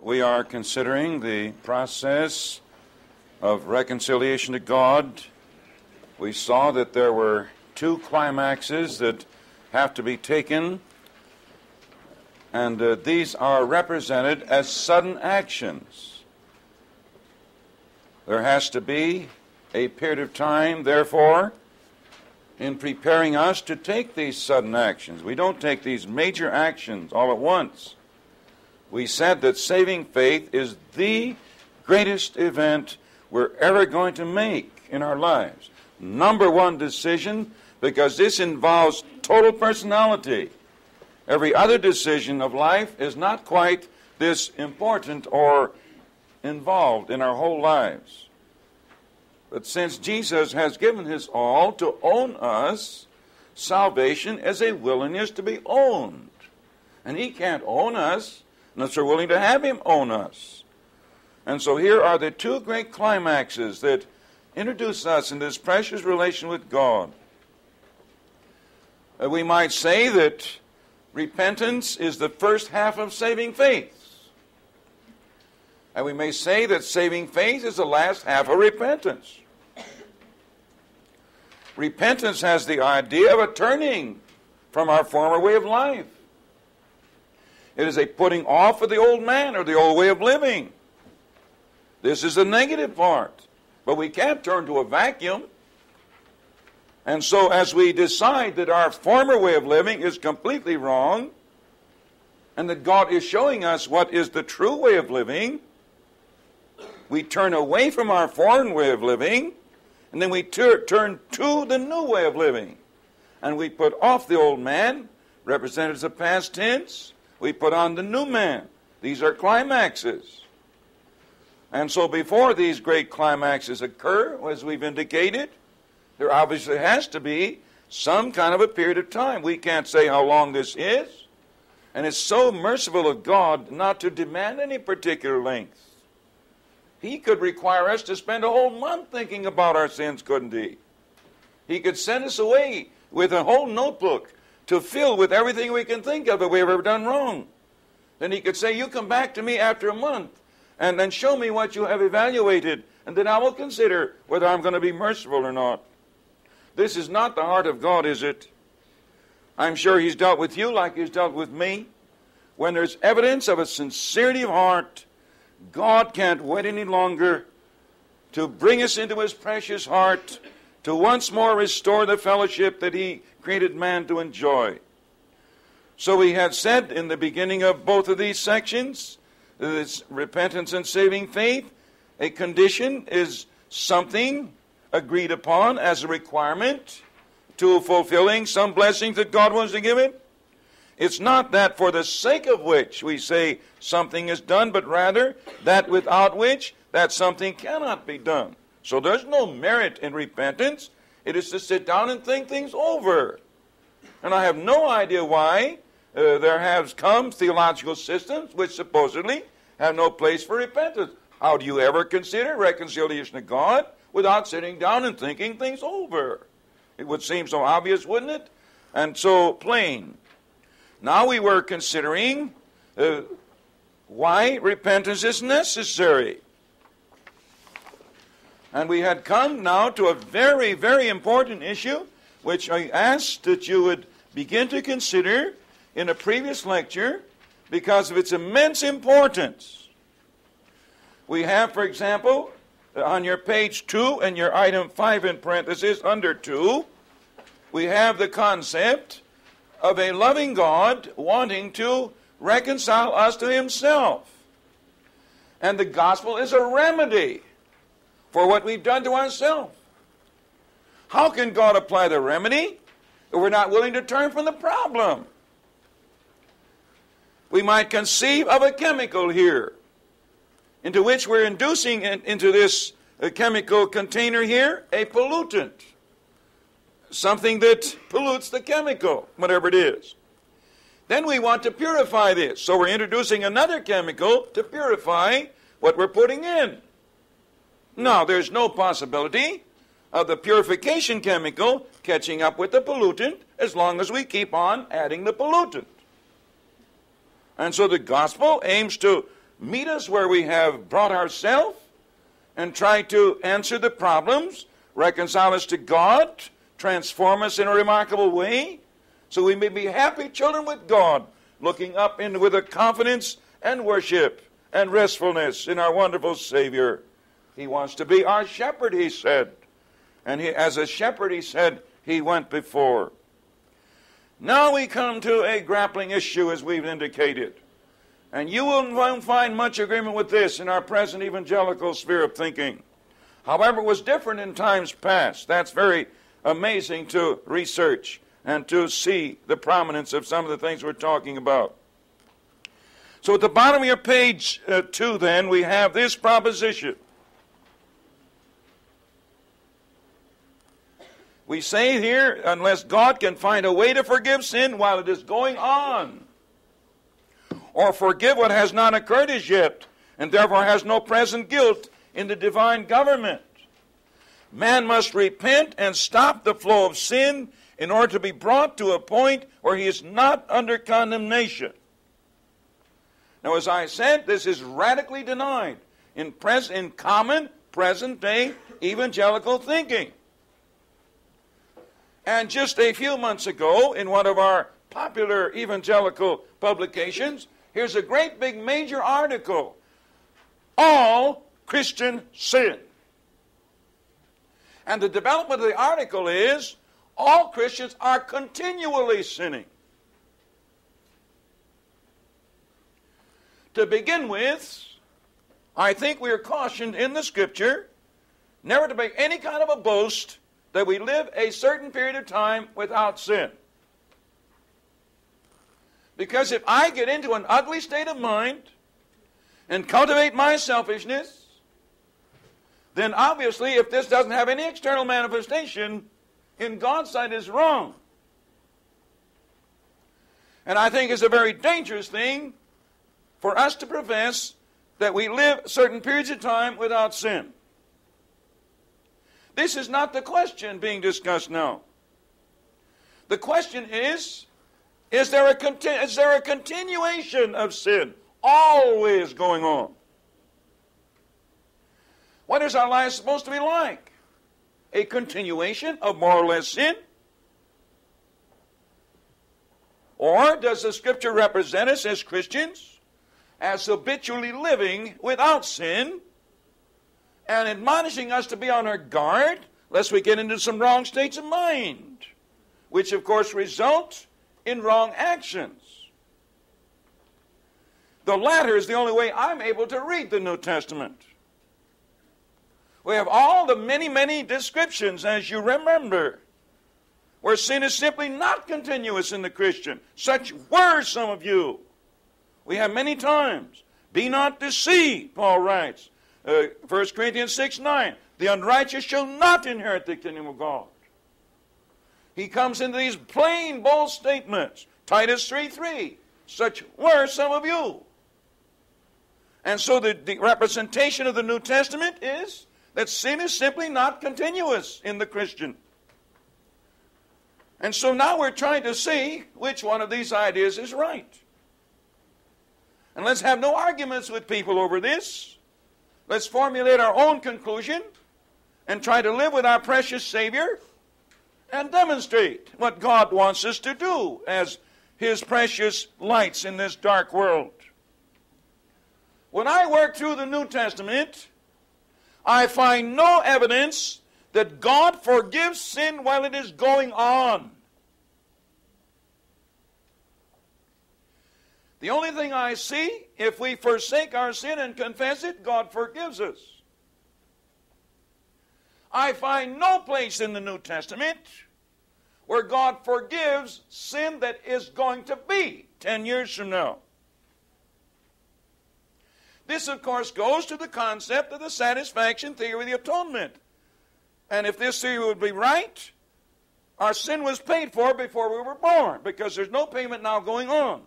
We are considering the process of reconciliation to God. We saw that there were two climaxes that have to be taken, and uh, these are represented as sudden actions. There has to be a period of time, therefore, in preparing us to take these sudden actions. We don't take these major actions all at once. We said that saving faith is the greatest event we're ever going to make in our lives. Number one decision, because this involves total personality. Every other decision of life is not quite this important or involved in our whole lives. But since Jesus has given his all to own us, salvation is a willingness to be owned. And he can't own us unless we're willing to have him own us. And so here are the two great climaxes that introduce us in this precious relation with God. Uh, we might say that repentance is the first half of saving faith. And we may say that saving faith is the last half of repentance. Repentance has the idea of a turning from our former way of life. It is a putting off of the old man or the old way of living. This is the negative part. But we can't turn to a vacuum. And so, as we decide that our former way of living is completely wrong, and that God is showing us what is the true way of living, we turn away from our foreign way of living, and then we tur- turn to the new way of living. And we put off the old man, represented as a past tense. We put on the new man. These are climaxes. And so before these great climaxes occur, as we've indicated, there obviously has to be some kind of a period of time. We can't say how long this is. And it's so merciful of God not to demand any particular length. He could require us to spend a whole month thinking about our sins, couldn't he? He could send us away with a whole notebook to fill with everything we can think of that we've ever done wrong. Then he could say, You come back to me after a month and then show me what you have evaluated, and then I will consider whether I'm going to be merciful or not. This is not the heart of God, is it? I'm sure He's dealt with you like He's dealt with me. When there's evidence of a sincerity of heart, God can't wait any longer to bring us into His precious heart, to once more restore the fellowship that He created man to enjoy. So we had said in the beginning of both of these sections, this repentance and saving faith, a condition is something agreed upon as a requirement to fulfilling some blessings that God wants to give it. It's not that for the sake of which we say something is done, but rather that without which that something cannot be done. So there's no merit in repentance. It is to sit down and think things over. And I have no idea why uh, there has come theological systems which supposedly have no place for repentance. How do you ever consider reconciliation to God without sitting down and thinking things over? It would seem so obvious, wouldn't it? And so plain. Now we were considering uh, why repentance is necessary. And we had come now to a very, very important issue, which I asked that you would begin to consider in a previous lecture because of its immense importance. We have, for example, on your page 2 and your item 5 in parenthesis under 2, we have the concept of a loving God wanting to reconcile us to Himself. And the gospel is a remedy for what we've done to ourselves. How can God apply the remedy if we're not willing to turn from the problem? We might conceive of a chemical here into which we're inducing into this uh, chemical container here a pollutant something that pollutes the chemical, whatever it is. Then we want to purify this. So we're introducing another chemical to purify what we're putting in. Now, there's no possibility of the purification chemical catching up with the pollutant as long as we keep on adding the pollutant. And so the gospel aims to meet us where we have brought ourselves and try to answer the problems, reconcile us to God, transform us in a remarkable way, so we may be happy children with God, looking up in with a confidence and worship and restfulness in our wonderful Savior. He wants to be our shepherd, he said. And he, as a shepherd, he said, he went before. Now we come to a grappling issue, as we've indicated. And you won't find much agreement with this in our present evangelical sphere of thinking. However, it was different in times past. That's very amazing to research and to see the prominence of some of the things we're talking about. So at the bottom of your page uh, 2, then, we have this proposition. We say here, unless God can find a way to forgive sin while it is going on, or forgive what has not occurred as yet, and therefore has no present guilt in the divine government. Man must repent and stop the flow of sin in order to be brought to a point where he is not under condemnation. Now, as I said, this is radically denied in, pres- in common present day evangelical thinking. And just a few months ago, in one of our popular evangelical publications, Here's a great big major article All Christian Sin. And the development of the article is all Christians are continually sinning. To begin with, I think we are cautioned in the scripture never to make any kind of a boast that we live a certain period of time without sin. Because if I get into an ugly state of mind and cultivate my selfishness, then obviously, if this doesn't have any external manifestation, in God's sight is wrong. And I think it's a very dangerous thing for us to profess that we live certain periods of time without sin. This is not the question being discussed now. The question is is there a, conti- is there a continuation of sin always going on? What is our life supposed to be like? A continuation of more or less sin? Or does the Scripture represent us as Christians as habitually living without sin and admonishing us to be on our guard lest we get into some wrong states of mind, which of course result in wrong actions. The latter is the only way I'm able to read the New Testament. We have all the many, many descriptions, as you remember, where sin is simply not continuous in the Christian. Such were some of you. We have many times. Be not deceived, Paul writes. Uh, 1 Corinthians 6 9. The unrighteous shall not inherit the kingdom of God he comes into these plain, bold statements. Titus 3 3. Such were some of you. And so the, the representation of the New Testament is that sin is simply not continuous in the Christian. And so now we're trying to see which one of these ideas is right. And let's have no arguments with people over this. Let's formulate our own conclusion and try to live with our precious Savior and demonstrate what God wants us to do as His precious lights in this dark world. When I work through the New Testament, I find no evidence that God forgives sin while it is going on. The only thing I see, if we forsake our sin and confess it, God forgives us. I find no place in the New Testament where God forgives sin that is going to be 10 years from now. This, of course, goes to the concept of the satisfaction theory of the atonement. And if this theory would be right, our sin was paid for before we were born because there's no payment now going on.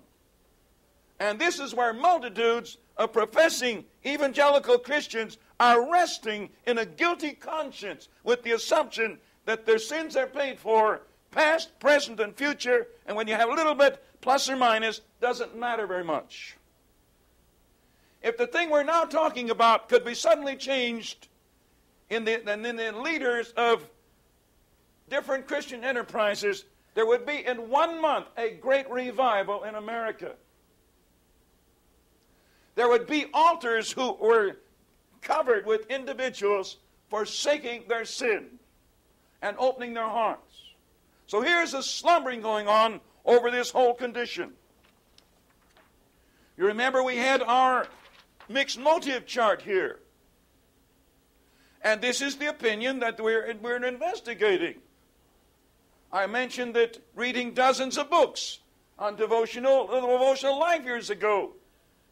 And this is where multitudes of professing evangelical Christians are resting in a guilty conscience with the assumption that their sins are paid for, past, present, and future, and when you have a little bit plus or minus, doesn't matter very much. if the thing we're now talking about could be suddenly changed in the, in the leaders of different Christian enterprises, there would be in one month a great revival in America. There would be altars who were covered with individuals forsaking their sin and opening their hearts. So here's a slumbering going on over this whole condition. You remember we had our mixed motive chart here. And this is the opinion that we're, we're investigating. I mentioned that reading dozens of books on devotional, devotional life years ago,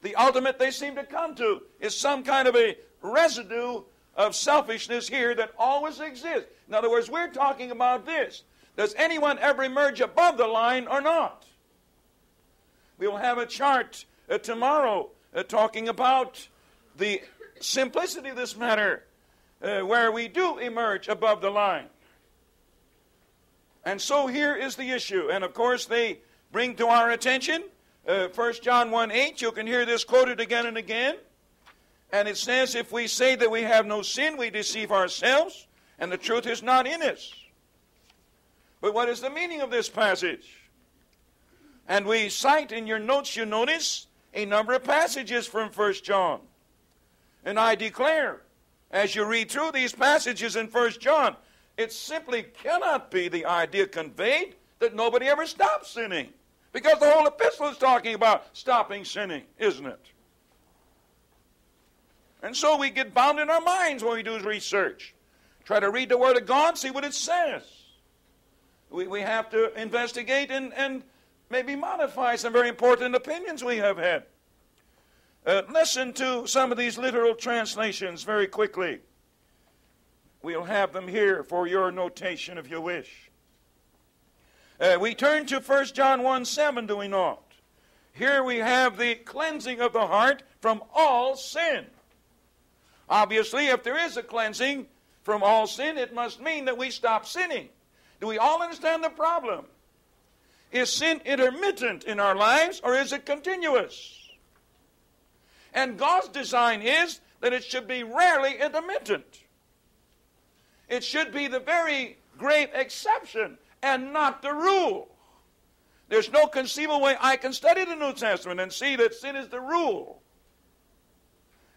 the ultimate they seem to come to is some kind of a residue of selfishness here that always exists. In other words, we're talking about this. Does anyone ever emerge above the line or not? We will have a chart uh, tomorrow uh, talking about the simplicity of this matter, uh, where we do emerge above the line. And so here is the issue. And of course, they bring to our attention uh, 1 John 1 8. You can hear this quoted again and again. And it says, If we say that we have no sin, we deceive ourselves, and the truth is not in us. But what is the meaning of this passage? And we cite in your notes, you notice, a number of passages from 1 John. And I declare, as you read through these passages in 1 John, it simply cannot be the idea conveyed that nobody ever stops sinning. Because the whole epistle is talking about stopping sinning, isn't it? And so we get bound in our minds when we do research. Try to read the Word of God, see what it says. We, we have to investigate and, and maybe modify some very important opinions we have had. Uh, listen to some of these literal translations very quickly. We'll have them here for your notation if you wish. Uh, we turn to 1 John 1 7, do we not? Here we have the cleansing of the heart from all sin. Obviously, if there is a cleansing from all sin, it must mean that we stop sinning. Do we all understand the problem? Is sin intermittent in our lives or is it continuous? And God's design is that it should be rarely intermittent. It should be the very great exception and not the rule. There's no conceivable way I can study the New Testament and see that sin is the rule.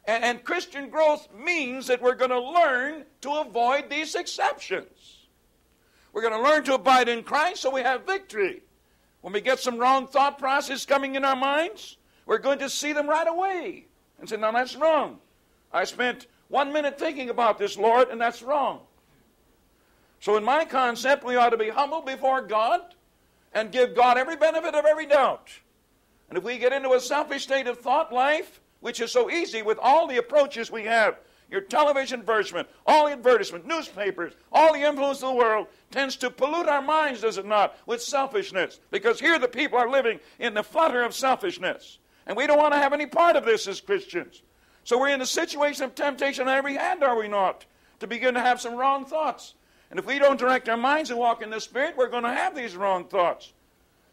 And, and Christian growth means that we're going to learn to avoid these exceptions. We're going to learn to abide in Christ so we have victory. When we get some wrong thought process coming in our minds, we're going to see them right away and say, No, that's wrong. I spent one minute thinking about this, Lord, and that's wrong. So, in my concept, we ought to be humble before God and give God every benefit of every doubt. And if we get into a selfish state of thought life, which is so easy with all the approaches we have, your television advertisement, all the advertisement, newspapers, all the influence of the world tends to pollute our minds, does it not, with selfishness? Because here the people are living in the flutter of selfishness. And we don't want to have any part of this as Christians. So we're in a situation of temptation on every hand, are we not? To begin to have some wrong thoughts. And if we don't direct our minds and walk in the Spirit, we're going to have these wrong thoughts.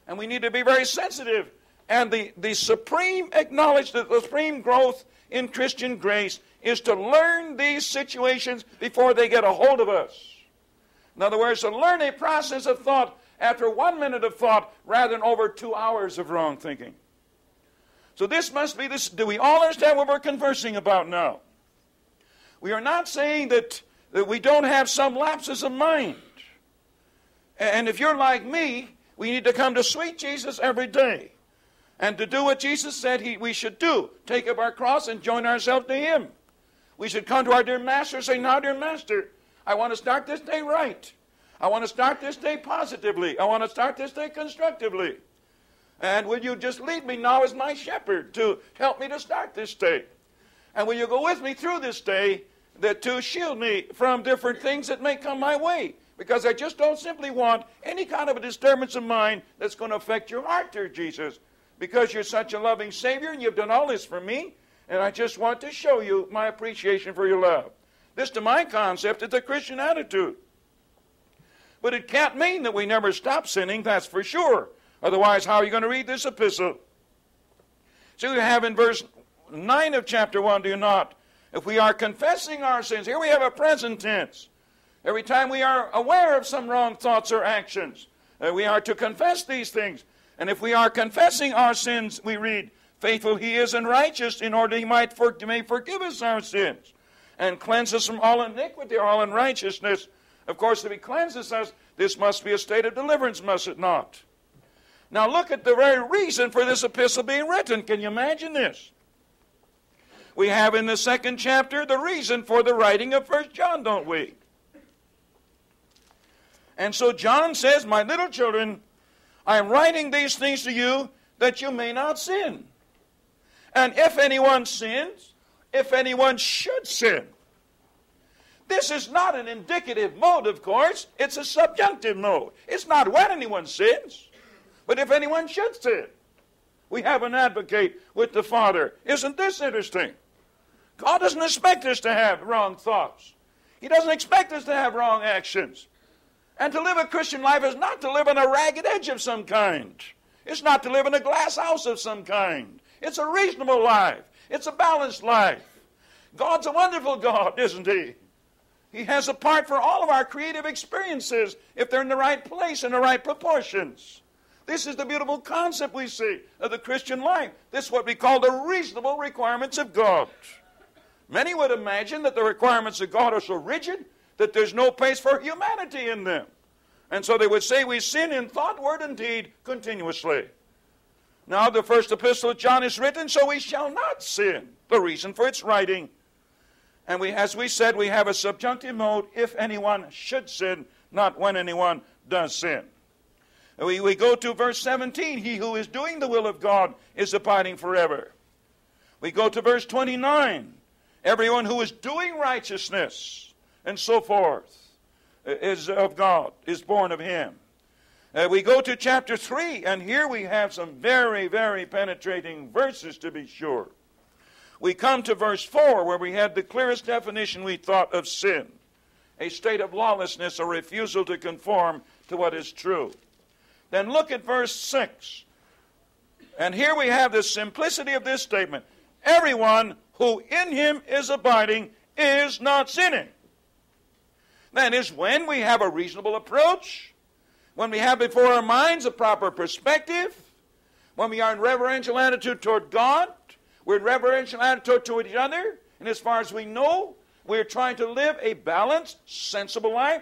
And we need to be very sensitive. And the, the supreme acknowledge that the supreme growth in Christian grace is to learn these situations before they get a hold of us. In other words, to learn a process of thought after one minute of thought rather than over two hours of wrong thinking. So this must be this. Do we all understand what we're conversing about now? We are not saying that, that we don't have some lapses of mind. And if you're like me, we need to come to sweet Jesus every day and to do what Jesus said he, we should do take up our cross and join ourselves to Him. We should come to our dear Master and say, Now, dear Master, I want to start this day right. I want to start this day positively. I want to start this day constructively. And will you just lead me now as my shepherd to help me to start this day? And will you go with me through this day that to shield me from different things that may come my way? Because I just don't simply want any kind of a disturbance of mind that's going to affect your heart, dear Jesus. Because you're such a loving Savior and you've done all this for me. And I just want to show you my appreciation for your love. This, to my concept, is the Christian attitude. But it can't mean that we never stop sinning, that's for sure. Otherwise, how are you going to read this epistle? So you have in verse 9 of chapter 1, do you not? If we are confessing our sins, here we have a present tense. Every time we are aware of some wrong thoughts or actions, uh, we are to confess these things. And if we are confessing our sins, we read, Faithful he is and righteous in order he might for, may forgive us our sins and cleanse us from all iniquity or all unrighteousness. Of course, if he cleanses us, this must be a state of deliverance, must it not? Now look at the very reason for this epistle being written. Can you imagine this? We have in the second chapter the reason for the writing of First John, don't we? And so John says, My little children, I am writing these things to you that you may not sin. And if anyone sins, if anyone should sin, this is not an indicative mode, of course. It's a subjunctive mode. It's not when anyone sins, but if anyone should sin. We have an advocate with the Father. Isn't this interesting? God doesn't expect us to have wrong thoughts. He doesn't expect us to have wrong actions. And to live a Christian life is not to live on a ragged edge of some kind. It's not to live in a glass house of some kind. It's a reasonable life. It's a balanced life. God's a wonderful God, isn't He? He has a part for all of our creative experiences if they're in the right place, in the right proportions. This is the beautiful concept we see of the Christian life. This is what we call the reasonable requirements of God. Many would imagine that the requirements of God are so rigid that there's no place for humanity in them. And so they would say we sin in thought, word, and deed continuously. Now, the first epistle of John is written, so we shall not sin. The reason for its writing. And we, as we said, we have a subjunctive mode if anyone should sin, not when anyone does sin. We, we go to verse 17 He who is doing the will of God is abiding forever. We go to verse 29 Everyone who is doing righteousness and so forth is of God, is born of Him. Uh, we go to chapter 3, and here we have some very, very penetrating verses to be sure. We come to verse 4, where we had the clearest definition we thought of sin a state of lawlessness, a refusal to conform to what is true. Then look at verse 6. And here we have the simplicity of this statement Everyone who in him is abiding is not sinning. That is, when we have a reasonable approach, when we have before our minds a proper perspective, when we are in reverential attitude toward God, we're in reverential attitude toward each other, and as far as we know, we're trying to live a balanced, sensible life.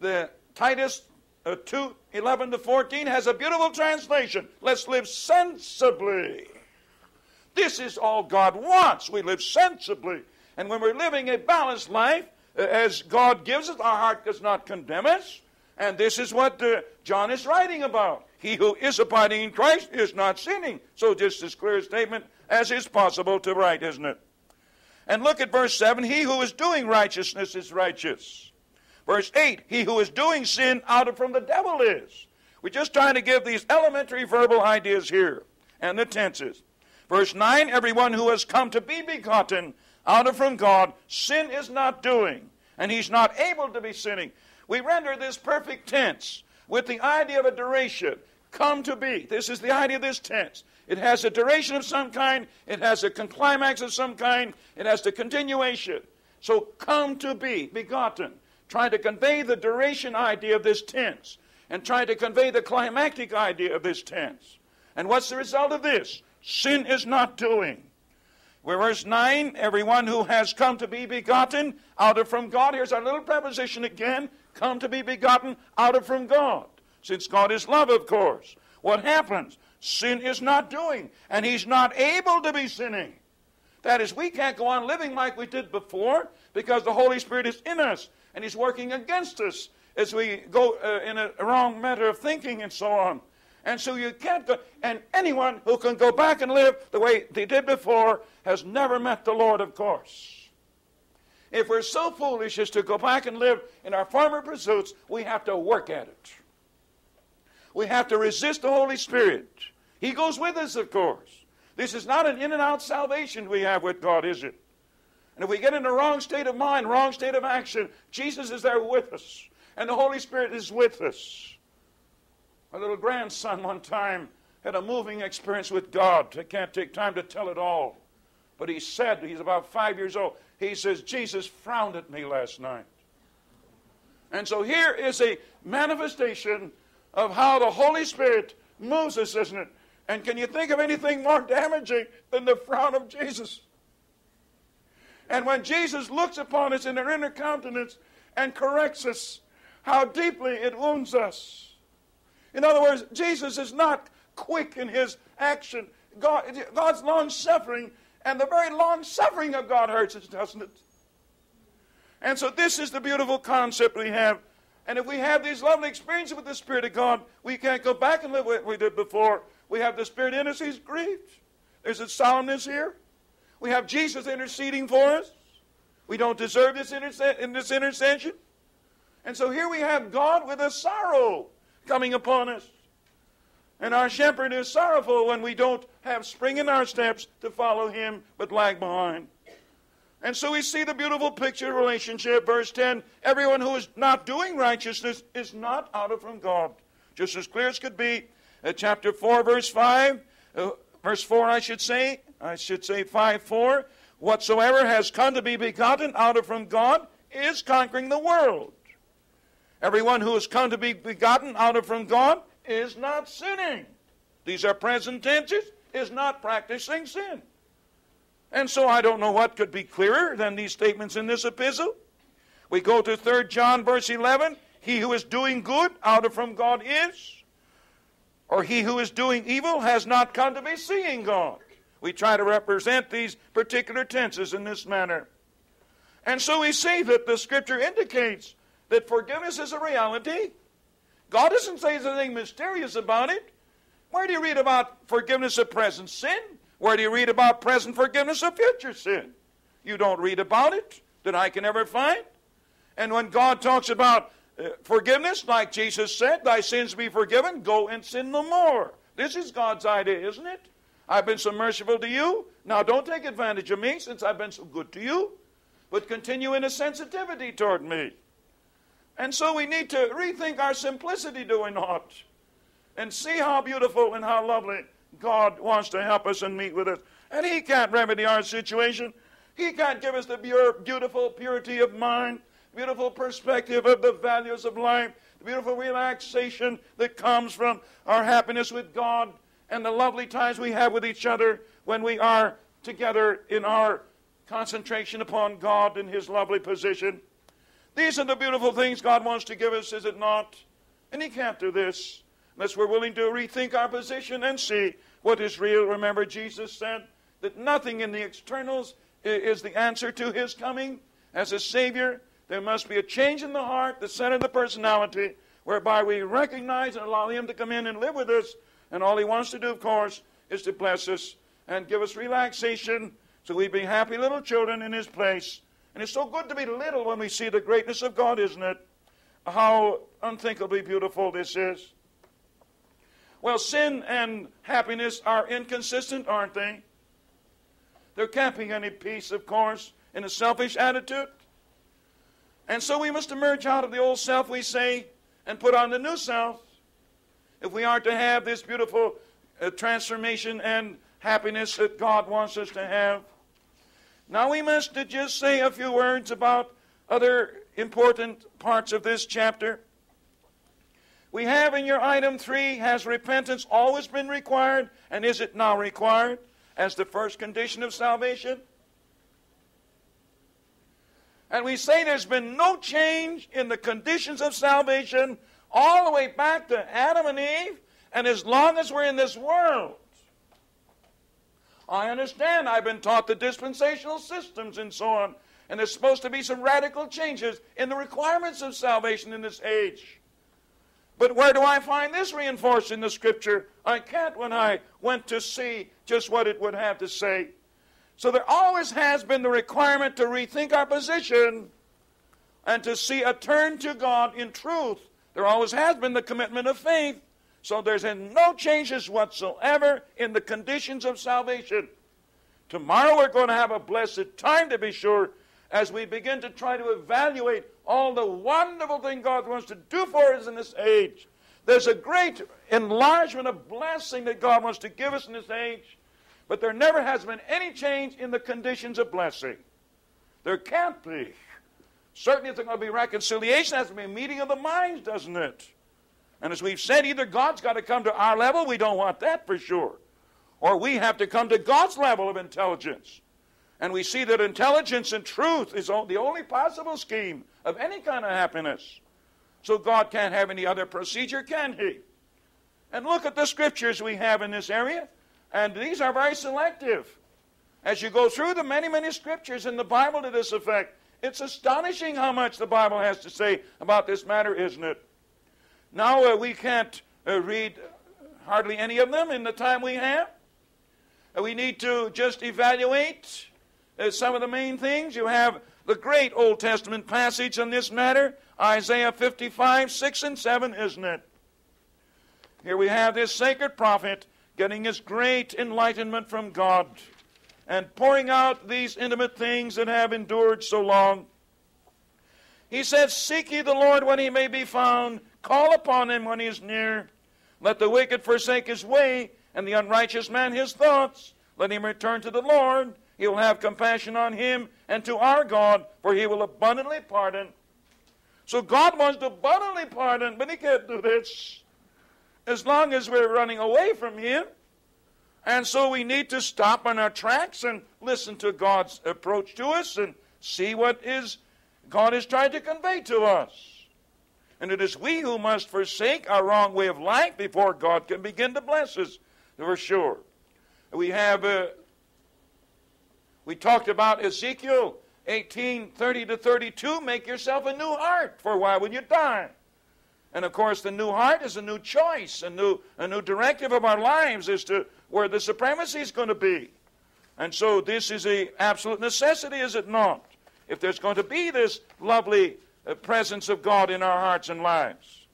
The Titus uh, 2 11 to 14 has a beautiful translation. Let's live sensibly. This is all God wants. We live sensibly. And when we're living a balanced life, as God gives us, our heart does not condemn us. And this is what uh, John is writing about. He who is abiding in Christ is not sinning. So, just as clear a statement as is possible to write, isn't it? And look at verse 7 He who is doing righteousness is righteous. Verse 8 He who is doing sin out of from the devil is. We're just trying to give these elementary verbal ideas here and the tenses. Verse 9 Everyone who has come to be begotten out of from God, sin is not doing, and he's not able to be sinning. We render this perfect tense with the idea of a duration, come to be. This is the idea of this tense. It has a duration of some kind, it has a climax of some kind, it has the continuation. So, come to be, begotten. Trying to convey the duration idea of this tense and trying to convey the climactic idea of this tense. And what's the result of this? Sin is not doing. Where verse 9, everyone who has come to be begotten out of from God. Here's our little preposition again come to be begotten out of from God. Since God is love, of course. What happens? Sin is not doing, and He's not able to be sinning. That is, we can't go on living like we did before because the Holy Spirit is in us and He's working against us as we go uh, in a wrong matter of thinking and so on. And so you can't go, and anyone who can go back and live the way they did before has never met the Lord, of course. If we're so foolish as to go back and live in our former pursuits, we have to work at it. We have to resist the Holy Spirit. He goes with us, of course. This is not an in and out salvation we have with God, is it? And if we get in the wrong state of mind, wrong state of action, Jesus is there with us, and the Holy Spirit is with us. My little grandson one time had a moving experience with God. I can't take time to tell it all. But he said, he's about five years old, he says, Jesus frowned at me last night. And so here is a manifestation of how the Holy Spirit moves us, isn't it? And can you think of anything more damaging than the frown of Jesus? And when Jesus looks upon us in our inner countenance and corrects us, how deeply it wounds us. In other words, Jesus is not quick in his action. God, God's long suffering, and the very long suffering of God hurts us, doesn't it? And so, this is the beautiful concept we have. And if we have these lovely experiences with the Spirit of God, we can't go back and live what we did before. We have the Spirit in us, He's grieved. There's a solemnness here. We have Jesus interceding for us. We don't deserve this, interse- in this intercession. And so here we have God with a sorrow coming upon us. And our shepherd is sorrowful when we don't have spring in our steps to follow him, but lag behind. And so we see the beautiful picture relationship. Verse 10 Everyone who is not doing righteousness is not out of from God. Just as clear as could be. Uh, chapter 4, verse 5, uh, verse 4, I should say, I should say 5 4. Whatsoever has come to be begotten out of from God is conquering the world. Everyone who has come to be begotten out of from God is not sinning. These are present tenses, is not practicing sin. And so I don't know what could be clearer than these statements in this epistle. We go to 3 John verse 11. He who is doing good out of from God is, or he who is doing evil has not come to be seeing God. We try to represent these particular tenses in this manner. And so we see that the scripture indicates that forgiveness is a reality. God doesn't say anything mysterious about it. Where do you read about forgiveness of present sin? Where do you read about present forgiveness of future sin? You don't read about it that I can ever find. And when God talks about uh, forgiveness, like Jesus said, thy sins be forgiven, go and sin no more. This is God's idea, isn't it? I've been so merciful to you. Now don't take advantage of me since I've been so good to you, but continue in a sensitivity toward me. And so we need to rethink our simplicity, do we not? And see how beautiful and how lovely God wants to help us and meet with us. And He can't remedy our situation. He can't give us the pure, beautiful purity of mind, beautiful perspective of the values of life, the beautiful relaxation that comes from our happiness with God and the lovely times we have with each other when we are together in our concentration upon God and His lovely position. These are the beautiful things God wants to give us, is it not? And He can't do this unless we're willing to rethink our position and see what is real. Remember, Jesus said that nothing in the externals is the answer to His coming as a Savior. There must be a change in the heart, the center of the personality, whereby we recognize and allow Him to come in and live with us. And all He wants to do, of course, is to bless us and give us relaxation so we be happy little children in His place and it's so good to be little when we see the greatness of God, isn't it? How unthinkably beautiful this is. Well, sin and happiness are inconsistent, aren't they? There can't be any peace, of course, in a selfish attitude. And so we must emerge out of the old self, we say, and put on the new self if we are to have this beautiful uh, transformation and happiness that God wants us to have. Now we must just say a few words about other important parts of this chapter. We have in your item three, has repentance always been required, and is it now required as the first condition of salvation? And we say there's been no change in the conditions of salvation all the way back to Adam and Eve, and as long as we're in this world. I understand. I've been taught the dispensational systems and so on. And there's supposed to be some radical changes in the requirements of salvation in this age. But where do I find this reinforced in the scripture? I can't when I went to see just what it would have to say. So there always has been the requirement to rethink our position and to see a turn to God in truth. There always has been the commitment of faith so there's no changes whatsoever in the conditions of salvation. Tomorrow we're going to have a blessed time to be sure as we begin to try to evaluate all the wonderful thing God wants to do for us in this age. There's a great enlargement of blessing that God wants to give us in this age. But there never has been any change in the conditions of blessing. There can't be. Certainly, there's going to be reconciliation, has to be a meeting of the minds, doesn't it? And as we've said, either God's got to come to our level, we don't want that for sure, or we have to come to God's level of intelligence. And we see that intelligence and truth is the only possible scheme of any kind of happiness. So God can't have any other procedure, can He? And look at the scriptures we have in this area, and these are very selective. As you go through the many, many scriptures in the Bible to this effect, it's astonishing how much the Bible has to say about this matter, isn't it? Now, uh, we can't uh, read hardly any of them in the time we have. Uh, we need to just evaluate uh, some of the main things. You have the great Old Testament passage on this matter, Isaiah 55, 6 and 7, isn't it? Here we have this sacred prophet getting his great enlightenment from God and pouring out these intimate things that have endured so long. He says, Seek ye the Lord when he may be found, call upon him when he is near. Let the wicked forsake his way, and the unrighteous man his thoughts. Let him return to the Lord. He will have compassion on him and to our God, for he will abundantly pardon. So God wants to abundantly pardon, but he can't do this as long as we're running away from him. And so we need to stop on our tracks and listen to God's approach to us and see what is God is trying to convey to us. And it is we who must forsake our wrong way of life before God can begin to bless us, for sure. We have uh, we talked about Ezekiel 18, 30 to 32. Make yourself a new heart for why would you die. And of course, the new heart is a new choice, a new, a new directive of our lives as to where the supremacy is going to be. And so this is an absolute necessity, is it not? If there's going to be this lovely presence of God in our hearts and lives.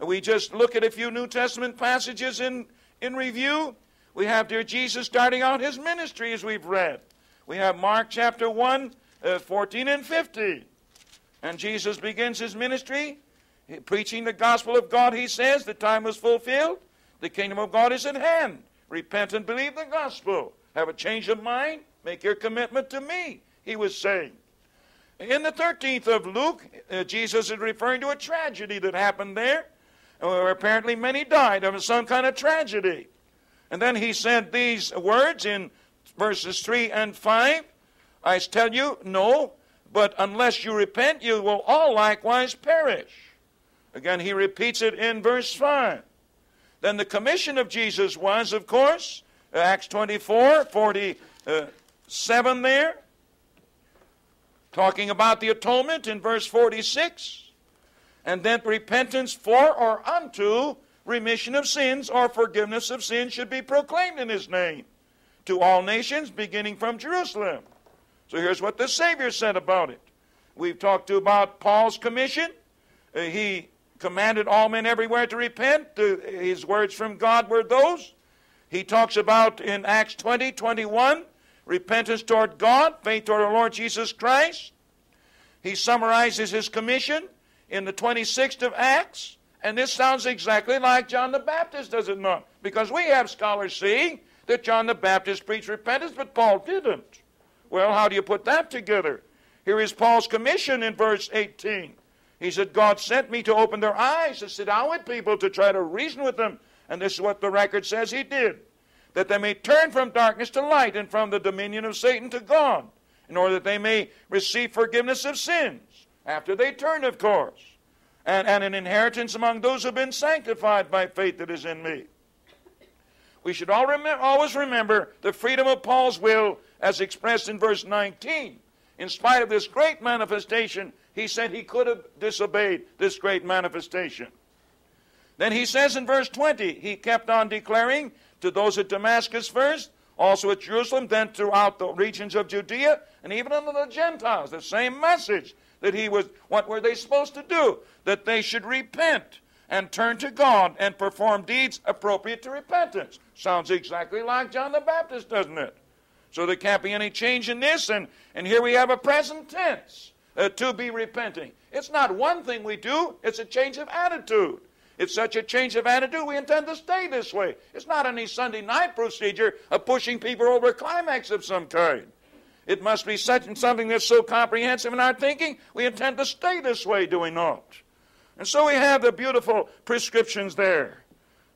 We just look at a few New Testament passages in, in review. We have dear Jesus starting out his ministry as we've read. We have Mark chapter 1, uh, 14 and 15. And Jesus begins his ministry preaching the gospel of God. He says the time is fulfilled, the kingdom of God is at hand. Repent and believe the gospel. Have a change of mind, make your commitment to me, he was saying. In the 13th of Luke, uh, Jesus is referring to a tragedy that happened there, where apparently many died of some kind of tragedy. And then he said these words in verses 3 and 5. I tell you, no, but unless you repent, you will all likewise perish. Again, he repeats it in verse 5. Then the commission of Jesus was, of course, Acts 24, 47 there, talking about the atonement in verse 46. And then repentance for or unto remission of sins or forgiveness of sins should be proclaimed in his name to all nations, beginning from Jerusalem. So here's what the Savior said about it. We've talked to about Paul's commission. Uh, he commanded all men everywhere to repent. His words from God were those. He talks about in Acts 20, 21, repentance toward God, faith toward our Lord Jesus Christ. He summarizes his commission in the 26th of Acts. And this sounds exactly like John the Baptist, does it not? Because we have scholars seeing that John the Baptist preached repentance, but Paul didn't. Well, how do you put that together? Here is Paul's commission in verse 18. He said, God sent me to open their eyes, to sit down with people, to try to reason with them. And this is what the record says he did that they may turn from darkness to light and from the dominion of Satan to God, in order that they may receive forgiveness of sins. After they turn, of course, and, and an inheritance among those who have been sanctified by faith that is in me. We should all remember, always remember the freedom of Paul's will as expressed in verse 19. In spite of this great manifestation, he said he could have disobeyed this great manifestation. Then he says in verse 20, he kept on declaring to those at Damascus first, also at Jerusalem, then throughout the regions of Judea, and even unto the Gentiles, the same message that he was, what were they supposed to do? That they should repent and turn to God and perform deeds appropriate to repentance. Sounds exactly like John the Baptist, doesn't it? So there can't be any change in this, and, and here we have a present tense uh, to be repenting. It's not one thing we do, it's a change of attitude. It's such a change of attitude, we intend to stay this way. It's not any Sunday night procedure of pushing people over a climax of some kind. It must be such and something that's so comprehensive in our thinking, we intend to stay this way, do we not? And so we have the beautiful prescriptions there.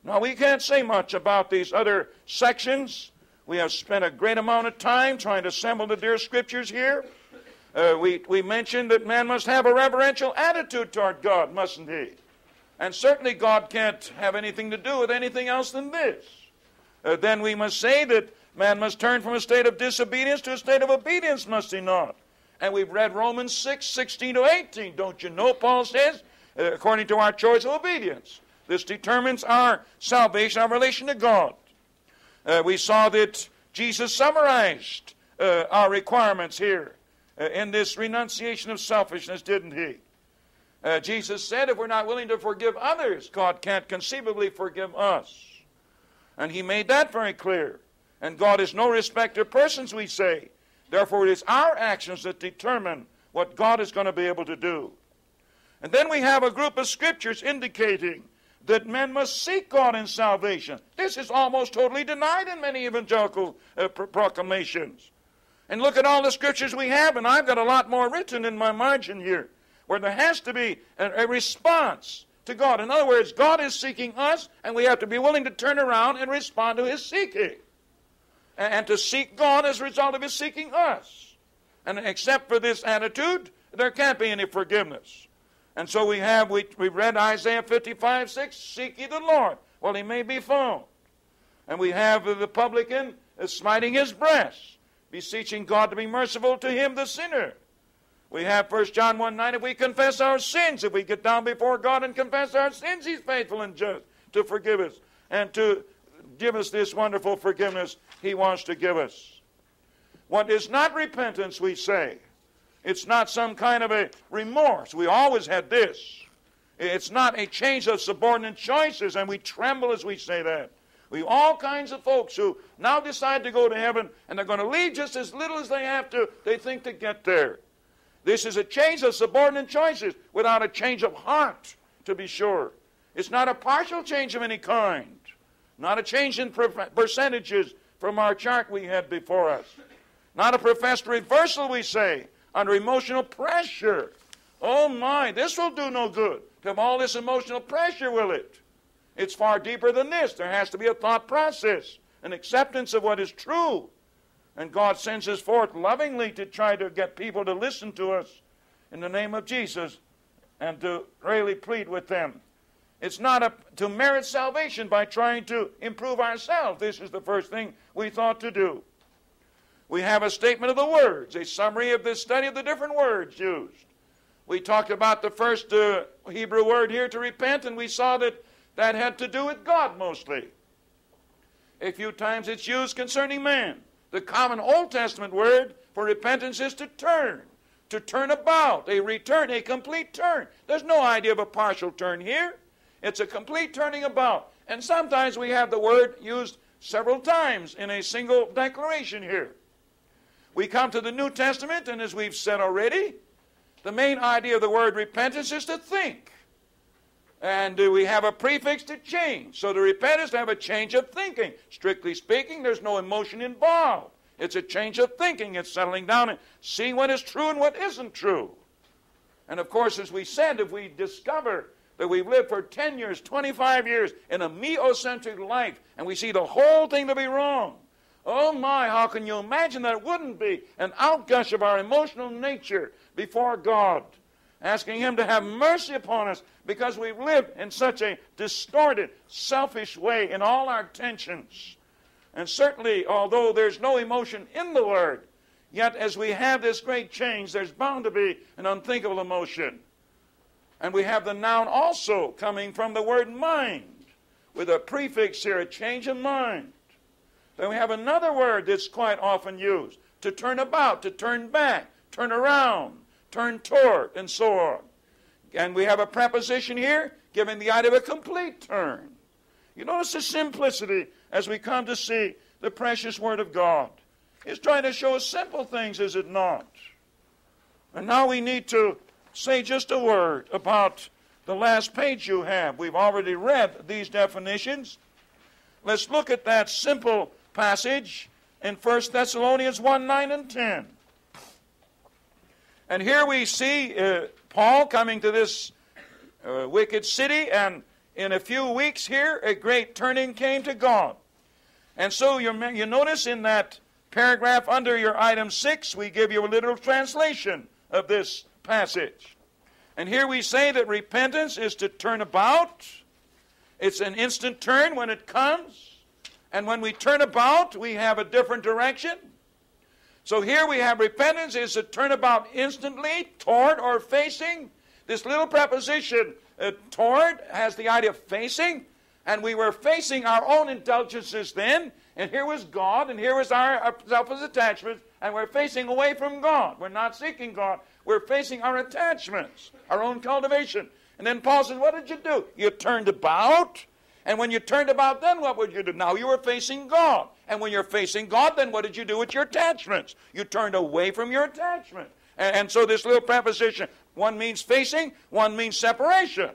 Now, we can't say much about these other sections. We have spent a great amount of time trying to assemble the dear scriptures here. Uh, we, we mentioned that man must have a reverential attitude toward God, mustn't he? And certainly God can't have anything to do with anything else than this. Uh, then we must say that man must turn from a state of disobedience to a state of obedience, must he not? And we've read Romans 6, 16 to 18. Don't you know, Paul says, uh, according to our choice of obedience. This determines our salvation, our relation to God. Uh, we saw that Jesus summarized uh, our requirements here uh, in this renunciation of selfishness, didn't he? Uh, Jesus said, if we're not willing to forgive others, God can't conceivably forgive us. And he made that very clear. And God is no respecter of persons, we say. Therefore, it is our actions that determine what God is going to be able to do. And then we have a group of scriptures indicating that men must seek God in salvation. This is almost totally denied in many evangelical uh, proclamations. And look at all the scriptures we have, and I've got a lot more written in my margin here, where there has to be a, a response to God. In other words, God is seeking us, and we have to be willing to turn around and respond to His seeking. And, and to seek God as a result of His seeking us. And except for this attitude, there can't be any forgiveness. And so we have, we, we read Isaiah 55, 6, Seek ye the Lord while he may be found. And we have the publican smiting his breast, beseeching God to be merciful to him, the sinner. We have 1 John 1 9, if we confess our sins, if we get down before God and confess our sins, he's faithful and just to forgive us and to give us this wonderful forgiveness he wants to give us. What is not repentance, we say, it's not some kind of a remorse. We always had this. It's not a change of subordinate choices, and we tremble as we say that. We have all kinds of folks who now decide to go to heaven, and they're going to leave just as little as they have to, they think, to get there. This is a change of subordinate choices without a change of heart, to be sure. It's not a partial change of any kind, not a change in percentages from our chart we had before us, not a professed reversal, we say, under emotional pressure. Oh my, this will do no good. To have all this emotional pressure, will it? It's far deeper than this. There has to be a thought process, an acceptance of what is true. And God sends us forth lovingly to try to get people to listen to us in the name of Jesus and to really plead with them. It's not a, to merit salvation by trying to improve ourselves. This is the first thing we thought to do we have a statement of the words, a summary of the study of the different words used. We talked about the first uh, Hebrew word here to repent, and we saw that that had to do with God mostly. A few times it's used concerning man. The common Old Testament word for repentance is to turn, to turn about, a return, a complete turn. There's no idea of a partial turn here. It's a complete turning about. And sometimes we have the word used several times in a single declaration here. We come to the New Testament, and as we've said already, the main idea of the word repentance is to think. And do we have a prefix to change. So to repent is to have a change of thinking. Strictly speaking, there's no emotion involved. It's a change of thinking. It's settling down and seeing what is true and what isn't true. And of course, as we said, if we discover that we've lived for 10 years, 25 years in a me-centric life, and we see the whole thing to be wrong, Oh my, how can you imagine that it wouldn't be an outgush of our emotional nature before God, asking Him to have mercy upon us because we've lived in such a distorted, selfish way in all our tensions. And certainly, although there's no emotion in the Word, yet as we have this great change, there's bound to be an unthinkable emotion. And we have the noun also coming from the word mind, with a prefix here, a change of mind. Then we have another word that's quite often used to turn about, to turn back, turn around, turn toward, and so on. And we have a preposition here giving the idea of a complete turn. You notice the simplicity as we come to see the precious Word of God. It's trying to show us simple things, is it not? And now we need to say just a word about the last page you have. We've already read these definitions. Let's look at that simple passage in 1 Thessalonians 1 9 and 10. And here we see uh, Paul coming to this uh, wicked city, and in a few weeks here, a great turning came to God. And so you, you notice in that paragraph under your item 6, we give you a literal translation of this passage. And here we say that repentance is to turn about. It's an instant turn when it comes. And when we turn about, we have a different direction. So here we have repentance is to turn about instantly, toward or facing. This little preposition, uh, toward, has the idea of facing. And we were facing our own indulgences then. And here was God, and here was our, our selfish attachment, and we're facing away from God. We're not seeking God. We're facing our attachments, our own cultivation. And then Paul says, What did you do? You turned about. And when you turned about, then what would you do? Now you were facing God. And when you're facing God, then what did you do with your attachments? You turned away from your attachment. And, and so this little preposition, one means facing, one means separation.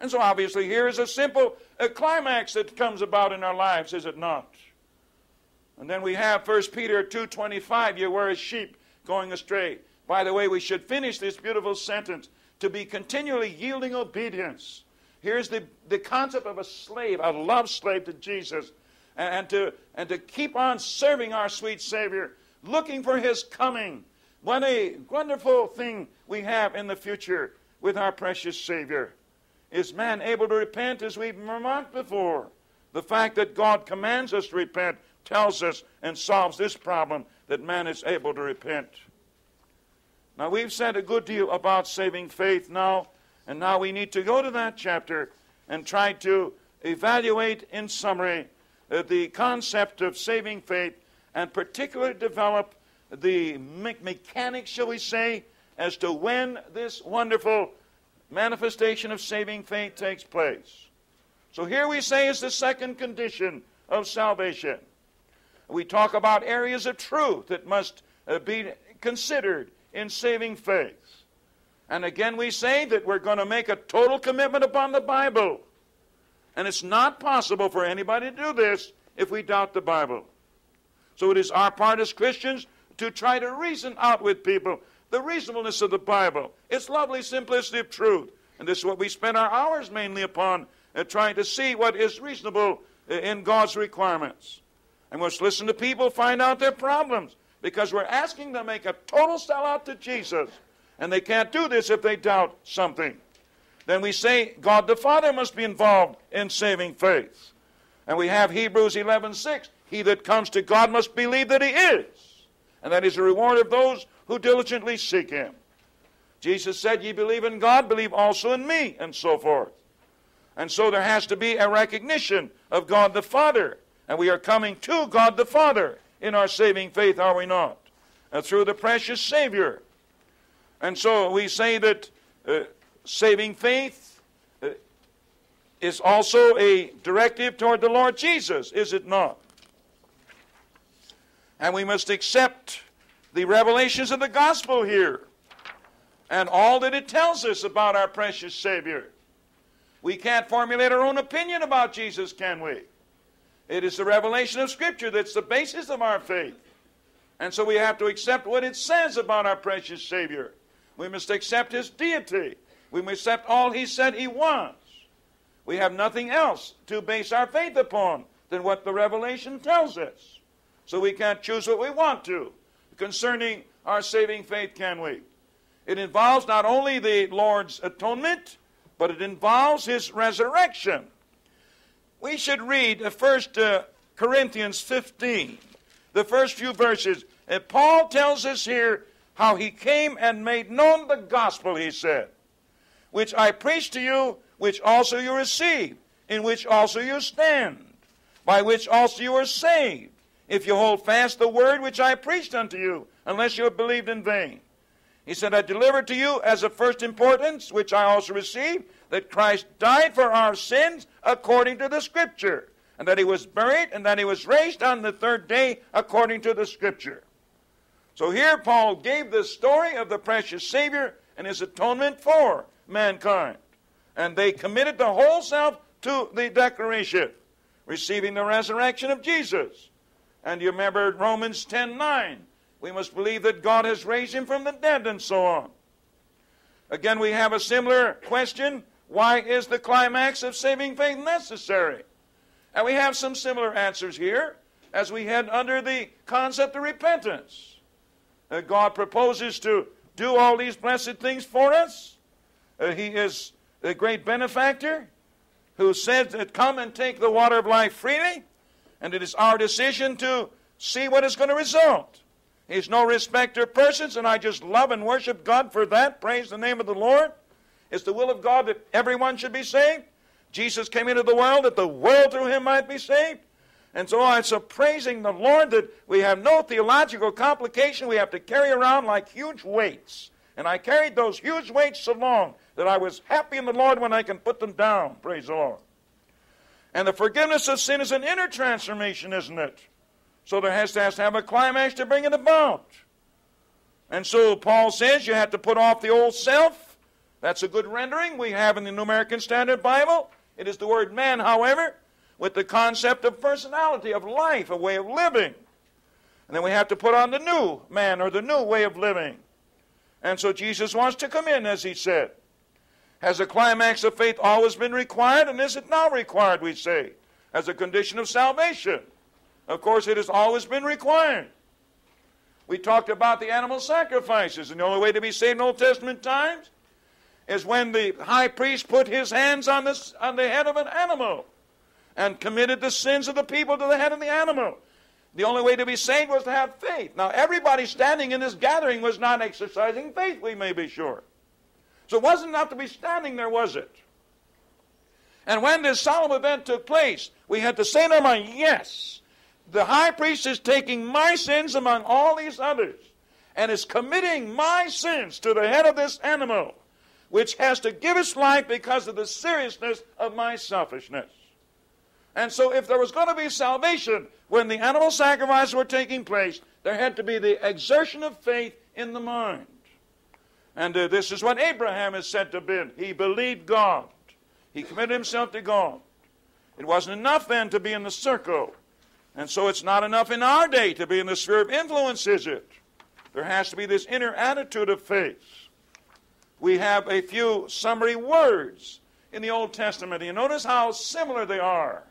And so obviously here is a simple a climax that comes about in our lives, is it not? And then we have 1 Peter 2.25, you were a sheep going astray. By the way, we should finish this beautiful sentence to be continually yielding obedience. Here's the, the concept of a slave, a love slave to Jesus, and, and, to, and to keep on serving our sweet Savior, looking for His coming. What a wonderful thing we have in the future with our precious Savior. Is man able to repent as we've remarked before? The fact that God commands us to repent tells us and solves this problem that man is able to repent. Now, we've said a good deal about saving faith now, and now we need to go to that chapter and try to evaluate, in summary, uh, the concept of saving faith and particularly develop the me- mechanics, shall we say, as to when this wonderful manifestation of saving faith takes place. So here we say is the second condition of salvation. We talk about areas of truth that must uh, be considered in saving faith. And again, we say that we're going to make a total commitment upon the Bible. And it's not possible for anybody to do this if we doubt the Bible. So it is our part as Christians to try to reason out with people the reasonableness of the Bible, its lovely simplicity of truth. And this is what we spend our hours mainly upon, uh, trying to see what is reasonable uh, in God's requirements. And we must listen to people, find out their problems because we're asking them to make a total sellout to Jesus. And they can't do this if they doubt something. Then we say God the Father must be involved in saving faith. And we have Hebrews 11:6. He that comes to God must believe that he is, and that is the reward of those who diligently seek him. Jesus said, Ye believe in God, believe also in me, and so forth. And so there has to be a recognition of God the Father. And we are coming to God the Father in our saving faith, are we not? Uh, through the precious Savior. And so we say that uh, saving faith uh, is also a directive toward the Lord Jesus, is it not? And we must accept the revelations of the gospel here and all that it tells us about our precious Savior. We can't formulate our own opinion about Jesus, can we? It is the revelation of Scripture that's the basis of our faith. And so we have to accept what it says about our precious Savior. We must accept His deity. We accept all He said He was. We have nothing else to base our faith upon than what the revelation tells us. So we can't choose what we want to concerning our saving faith, can we? It involves not only the Lord's atonement, but it involves His resurrection we should read First uh, Corinthians 15, the first few verses. And Paul tells us here how he came and made known the gospel, he said, which I preached to you, which also you received, in which also you stand, by which also you are saved, if you hold fast the word which I preached unto you, unless you have believed in vain. He said, I delivered to you as of first importance, which I also received, that Christ died for our sins according to the Scripture, and that he was buried, and that he was raised on the third day according to the Scripture. So here Paul gave the story of the precious Savior and his atonement for mankind. And they committed the whole self to the declaration, receiving the resurrection of Jesus. And you remember Romans 10 9. We must believe that God has raised him from the dead, and so on. Again, we have a similar question why is the climax of saving faith necessary? And we have some similar answers here as we head under the concept of repentance. Uh, God proposes to do all these blessed things for us. Uh, he is a great benefactor who said that come and take the water of life freely, and it is our decision to see what is going to result. He's no respecter of persons, and I just love and worship God for that. Praise the name of the Lord. It's the will of God that everyone should be saved. Jesus came into the world that the world through him might be saved. And so I'm so praising the Lord that we have no theological complication we have to carry around like huge weights. And I carried those huge weights so long that I was happy in the Lord when I can put them down. Praise the Lord. And the forgiveness of sin is an inner transformation, isn't it? So there has to, has to have a climax to bring it about. And so Paul says you have to put off the old self. That's a good rendering we have in the New American Standard Bible. It is the word man, however, with the concept of personality, of life, a way of living. And then we have to put on the new man or the new way of living. And so Jesus wants to come in, as he said. Has the climax of faith always been required, and is it now required, we say, as a condition of salvation? Of course, it has always been required. We talked about the animal sacrifices, and the only way to be saved in Old Testament times is when the high priest put his hands on, this, on the head of an animal and committed the sins of the people to the head of the animal. The only way to be saved was to have faith. Now, everybody standing in this gathering was not exercising faith, we may be sure. So it wasn't enough to be standing there, was it? And when this solemn event took place, we had to say in our mind, yes, the high priest is taking my sins among all these others and is committing my sins to the head of this animal, which has to give its life because of the seriousness of my selfishness. And so, if there was going to be salvation when the animal sacrifices were taking place, there had to be the exertion of faith in the mind. And uh, this is what Abraham is said to have been. He believed God, he committed himself to God. It wasn't enough then to be in the circle. And so it's not enough in our day to be in the sphere of influence, is it? There has to be this inner attitude of faith. We have a few summary words in the Old Testament. You notice how similar they are.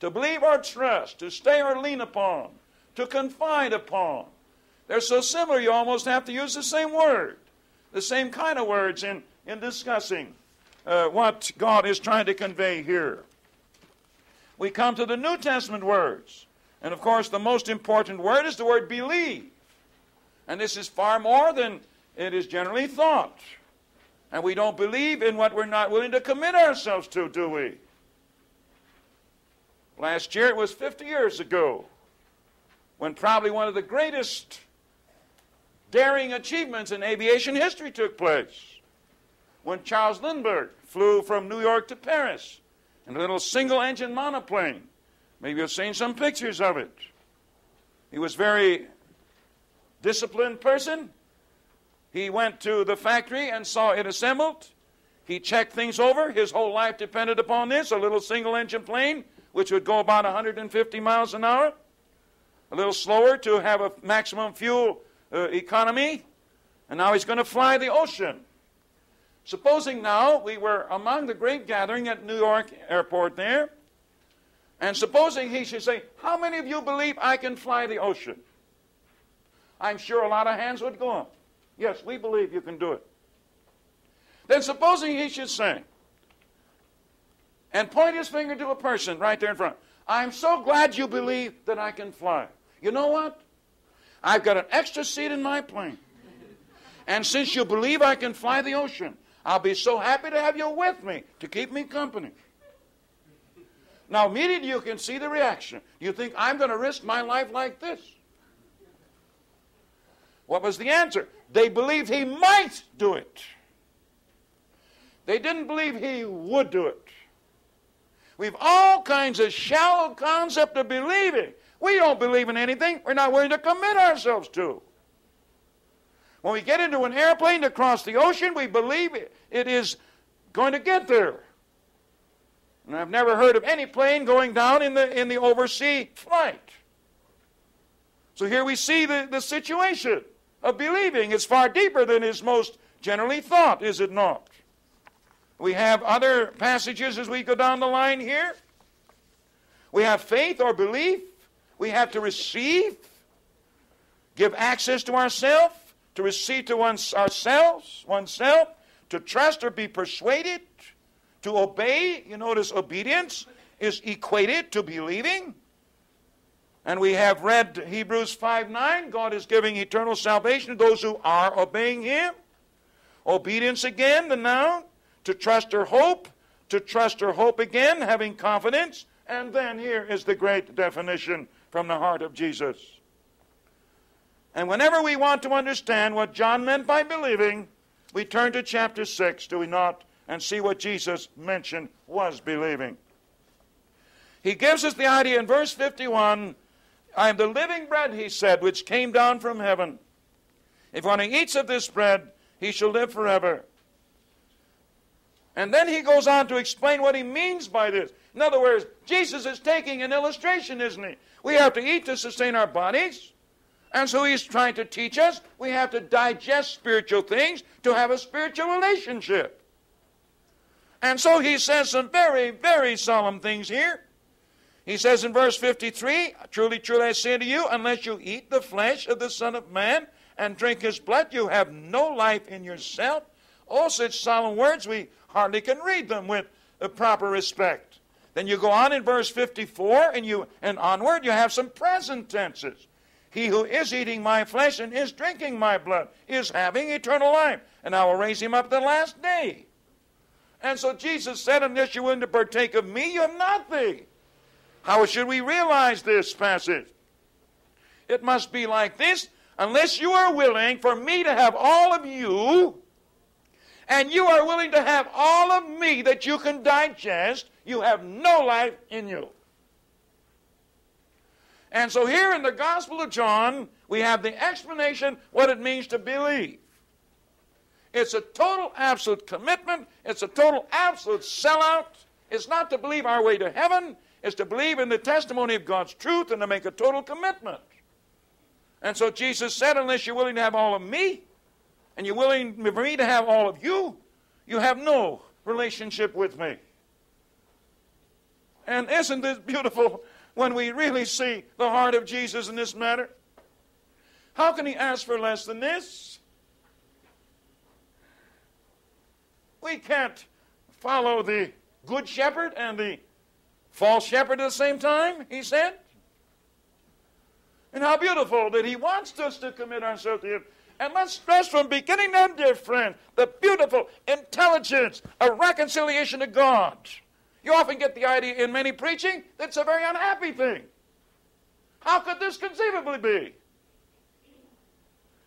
To believe or trust, to stay or lean upon, to confide upon. They're so similar you almost have to use the same word, the same kind of words in, in discussing uh, what God is trying to convey here. We come to the New Testament words. And of course, the most important word is the word believe. And this is far more than it is generally thought. And we don't believe in what we're not willing to commit ourselves to, do we? Last year, it was 50 years ago, when probably one of the greatest daring achievements in aviation history took place. When Charles Lindbergh flew from New York to Paris in a little single engine monoplane Maybe you've seen some pictures of it. He was very disciplined person. He went to the factory and saw it assembled. He checked things over. His whole life depended upon this a little single engine plane, which would go about 150 miles an hour, a little slower to have a maximum fuel uh, economy. And now he's going to fly the ocean. Supposing now we were among the great gathering at New York airport there, and supposing he should say, How many of you believe I can fly the ocean? I'm sure a lot of hands would go up. Yes, we believe you can do it. Then supposing he should say, and point his finger to a person right there in front, I'm so glad you believe that I can fly. You know what? I've got an extra seat in my plane. And since you believe I can fly the ocean, I'll be so happy to have you with me to keep me company. Now, immediately you can see the reaction. You think, I'm going to risk my life like this. What was the answer? They believed he might do it. They didn't believe he would do it. We've all kinds of shallow concept of believing. We don't believe in anything we're not willing to commit ourselves to. When we get into an airplane to cross the ocean, we believe it, is going to get there. And I've never heard of any plane going down in the, in the oversea flight. So here we see the, the situation of believing. It's far deeper than is most generally thought, is it not? We have other passages as we go down the line here. We have faith or belief. We have to receive, give access to ourselves, to receive to one's, ourselves, oneself, to trust or be persuaded, to obey. You notice obedience is equated to believing. And we have read Hebrews 5 9. God is giving eternal salvation to those who are obeying Him. Obedience again, the noun. To trust or hope. To trust or hope again, having confidence. And then here is the great definition from the heart of Jesus. And whenever we want to understand what John meant by believing, we turn to chapter 6, do we not? And see what Jesus mentioned was believing. He gives us the idea in verse 51 I am the living bread, he said, which came down from heaven. If one eats of this bread, he shall live forever. And then he goes on to explain what he means by this. In other words, Jesus is taking an illustration, isn't he? We have to eat to sustain our bodies. And so he's trying to teach us we have to digest spiritual things to have a spiritual relationship. And so he says some very, very solemn things here. He says in verse 53 Truly, truly, I say to you, unless you eat the flesh of the Son of Man and drink his blood, you have no life in yourself. All such solemn words, we hardly can read them with proper respect. Then you go on in verse 54 and you and onward, you have some present tenses. He who is eating my flesh and is drinking my blood is having eternal life, and I will raise him up the last day. And so Jesus said, Unless you're willing to partake of me, you have nothing. How should we realize this passage? It must be like this unless you are willing for me to have all of you, and you are willing to have all of me that you can digest, you have no life in you. And so here in the Gospel of John, we have the explanation what it means to believe. It's a total absolute commitment. It's a total absolute sellout. It's not to believe our way to heaven. It's to believe in the testimony of God's truth and to make a total commitment. And so Jesus said, unless you're willing to have all of me, and you're willing for me to have all of you, you have no relationship with me. And isn't this beautiful when we really see the heart of Jesus in this matter? How can he ask for less than this? We can't follow the good shepherd and the false shepherd at the same time, he said. And how beautiful that he wants us to commit ourselves to him. And let's stress from beginning to end, dear friend, the beautiful intelligence of reconciliation to God. You often get the idea in many preaching that it's a very unhappy thing. How could this conceivably be?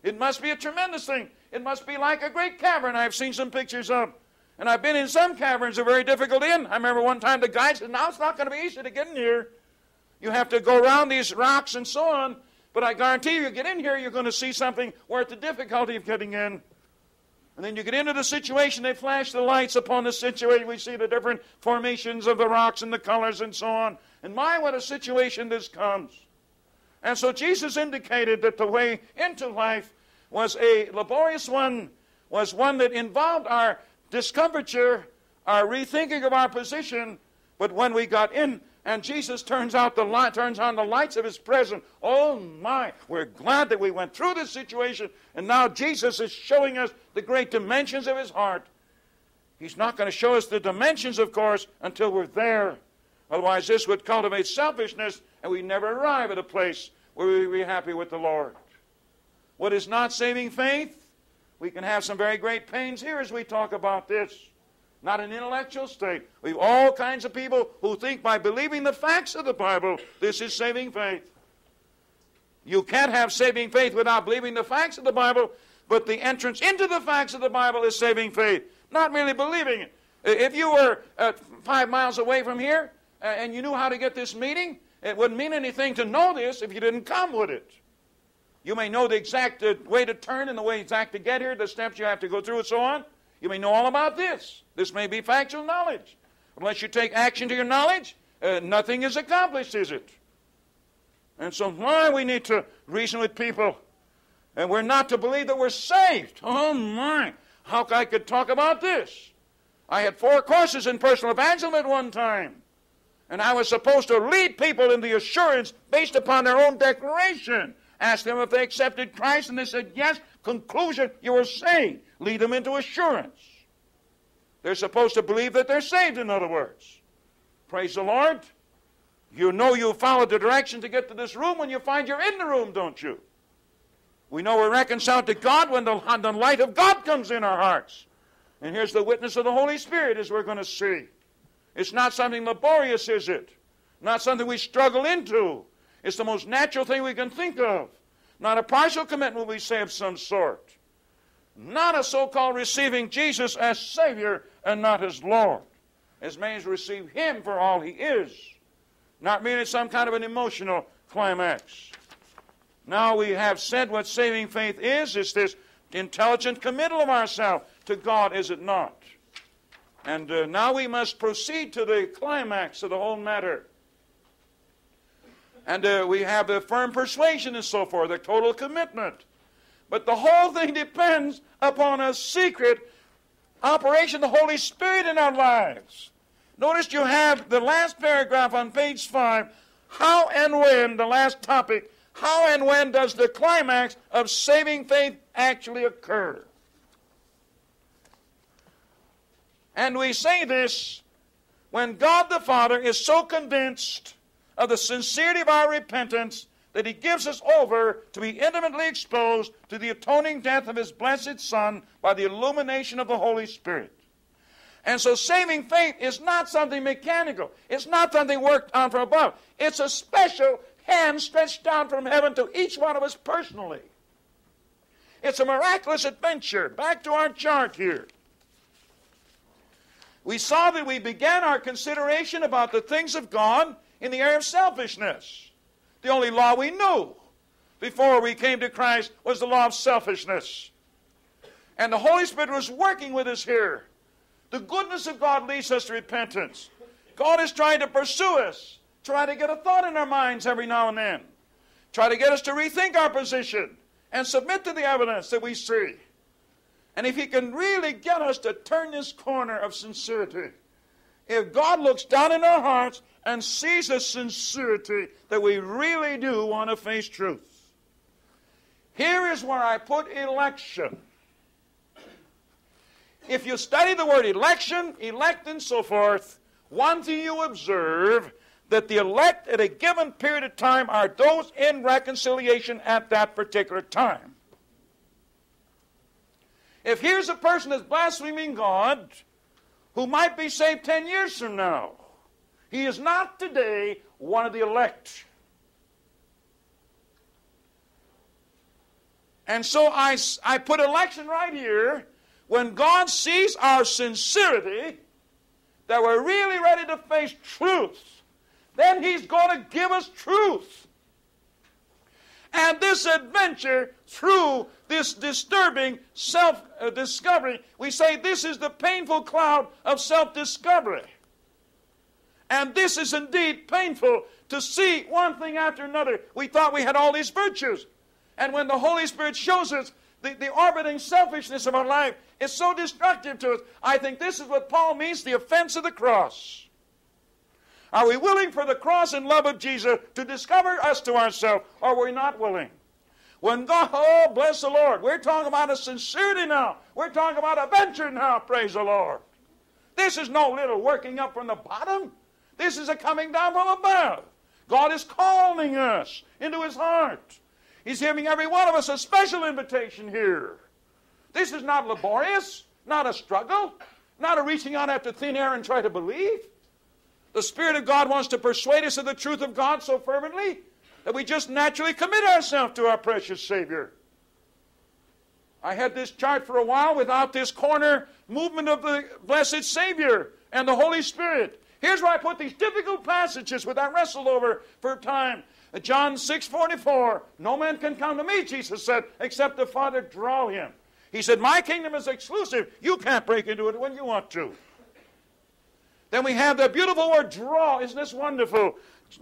It must be a tremendous thing. It must be like a great cavern I've seen some pictures of. And I've been in some caverns that are very difficult in. I remember one time the guide said, Now it's not going to be easy to get in here. You have to go around these rocks and so on. But I guarantee you, you get in here, you're going to see something worth the difficulty of getting in. And then you get into the situation, they flash the lights upon the situation. We see the different formations of the rocks and the colors and so on. And my, what a situation this comes. And so Jesus indicated that the way into life was a laborious one, was one that involved our discomfiture, our rethinking of our position. But when we got in and Jesus turns out the light, turns on the lights of his presence. Oh my, we're glad that we went through this situation, and now Jesus is showing us the great dimensions of his heart. He's not going to show us the dimensions, of course, until we're there. Otherwise, this would cultivate selfishness, and we never arrive at a place where we be happy with the Lord. What is not saving faith? We can have some very great pains here as we talk about this not an intellectual state. We have all kinds of people who think by believing the facts of the Bible, this is saving faith. You can't have saving faith without believing the facts of the Bible, but the entrance into the facts of the Bible is saving faith, not merely believing it. If you were uh, five miles away from here uh, and you knew how to get this meeting, it wouldn't mean anything to know this if you didn't come with it. You may know the exact uh, way to turn and the way exact to get here, the steps you have to go through, and so on. You may know all about this. This may be factual knowledge. Unless you take action to your knowledge, uh, nothing is accomplished, is it? And so, why we need to reason with people, and we're not to believe that we're saved. Oh my! How could I could talk about this? I had four courses in personal evangelism at one time, and I was supposed to lead people in the assurance based upon their own declaration. Ask them if they accepted Christ, and they said yes. Conclusion: You are saved. Lead them into assurance. They're supposed to believe that they're saved. In other words, praise the Lord. You know you followed the direction to get to this room when you find you're in the room, don't you? We know we're reconciled to God when the, the light of God comes in our hearts. And here's the witness of the Holy Spirit, as we're going to see. It's not something laborious, is it? Not something we struggle into. It's the most natural thing we can think of. Not a partial commitment, we say, of some sort. Not a so called receiving Jesus as Savior and not as Lord. As many as receive Him for all He is not merely some kind of an emotional climax. Now we have said what saving faith is. It's this intelligent committal of ourselves to God, is it not? And uh, now we must proceed to the climax of the whole matter. And uh, we have the firm persuasion and so forth, the total commitment. But the whole thing depends upon a secret operation of the Holy Spirit in our lives. Notice you have the last paragraph on page 5. How and when, the last topic, how and when does the climax of saving faith actually occur? And we say this when God the Father is so convinced of the sincerity of our repentance that he gives us over to be intimately exposed to the atoning death of his blessed Son by the illumination of the Holy Spirit. And so saving faith is not something mechanical. It's not something worked on from above. It's a special hand stretched down from heaven to each one of us personally. It's a miraculous adventure. Back to our chart here. We saw that we began our consideration about the things of God in the area of selfishness. The only law we knew before we came to Christ was the law of selfishness. And the Holy Spirit was working with us here the goodness of God leads us to repentance. God is trying to pursue us, try to get a thought in our minds every now and then, try to get us to rethink our position and submit to the evidence that we see. And if He can really get us to turn this corner of sincerity, if God looks down in our hearts and sees a sincerity that we really do want to face truth. Here is where I put election if you study the word election, elect, and so forth, one thing you observe that the elect at a given period of time are those in reconciliation at that particular time. If here's a person that's blaspheming God who might be saved 10 years from now, he is not today one of the elect. And so I, I put election right here when God sees our sincerity, that we're really ready to face truth, then He's going to give us truth. And this adventure through this disturbing self discovery, we say this is the painful cloud of self discovery. And this is indeed painful to see one thing after another. We thought we had all these virtues. And when the Holy Spirit shows us the, the orbiting selfishness of our life is so destructive to us. I think this is what Paul means the offense of the cross. Are we willing for the cross and love of Jesus to discover us to ourselves, or are we not willing? When God, oh, bless the Lord, we're talking about a sincerity now. We're talking about a venture now, praise the Lord. This is no little working up from the bottom. This is a coming down from above. God is calling us into His heart. He's giving every one of us a special invitation here. This is not laborious, not a struggle, not a reaching out after thin air and try to believe. The Spirit of God wants to persuade us of the truth of God so fervently that we just naturally commit ourselves to our precious Savior. I had this chart for a while without this corner movement of the blessed Savior and the Holy Spirit. Here's where I put these difficult passages which I wrestled over for a time. John 6 44, no man can come to me, Jesus said, except the Father draw him. He said, My kingdom is exclusive. You can't break into it when you want to. Then we have the beautiful word draw. Isn't this wonderful?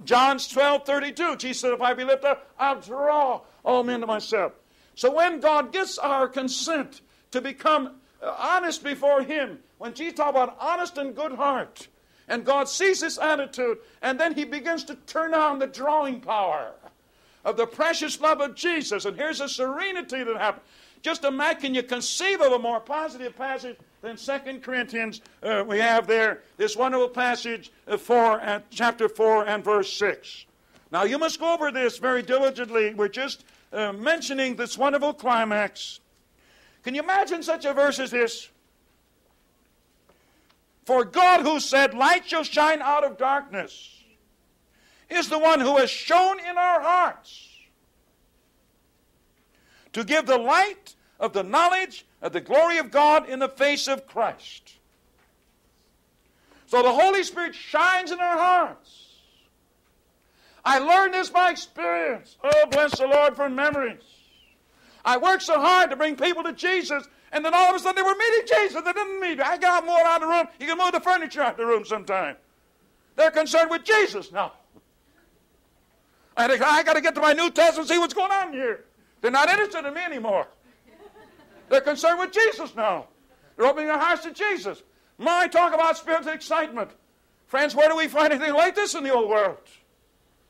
John's 12 32. Jesus said, If I be lifted up, I'll draw all men to myself. So when God gets our consent to become uh, honest before Him, when Jesus talks about honest and good heart, and God sees this attitude, and then He begins to turn on the drawing power of the precious love of Jesus. And here's a serenity that happens. Just imagine, can you conceive of a more positive passage than Second Corinthians? Uh, we have there this wonderful passage, uh, four, uh, chapter 4 and verse 6. Now, you must go over this very diligently. We're just uh, mentioning this wonderful climax. Can you imagine such a verse as this? For God, who said, Light shall shine out of darkness, is the one who has shown in our hearts to give the light of the knowledge of the glory of God in the face of Christ. So the Holy Spirit shines in our hearts. I learned this by experience. Oh, bless the Lord for memories. I worked so hard to bring people to Jesus, and then all of a sudden they were meeting Jesus. They didn't meet me. I got more out of the room. You can move the furniture out of the room sometime. They're concerned with Jesus now. I, I got to get to my New Testament and see what's going on here. They're not interested in me anymore. They're concerned with Jesus now. They're opening their hearts to Jesus. My talk about spiritual excitement. Friends, where do we find anything like this in the old world?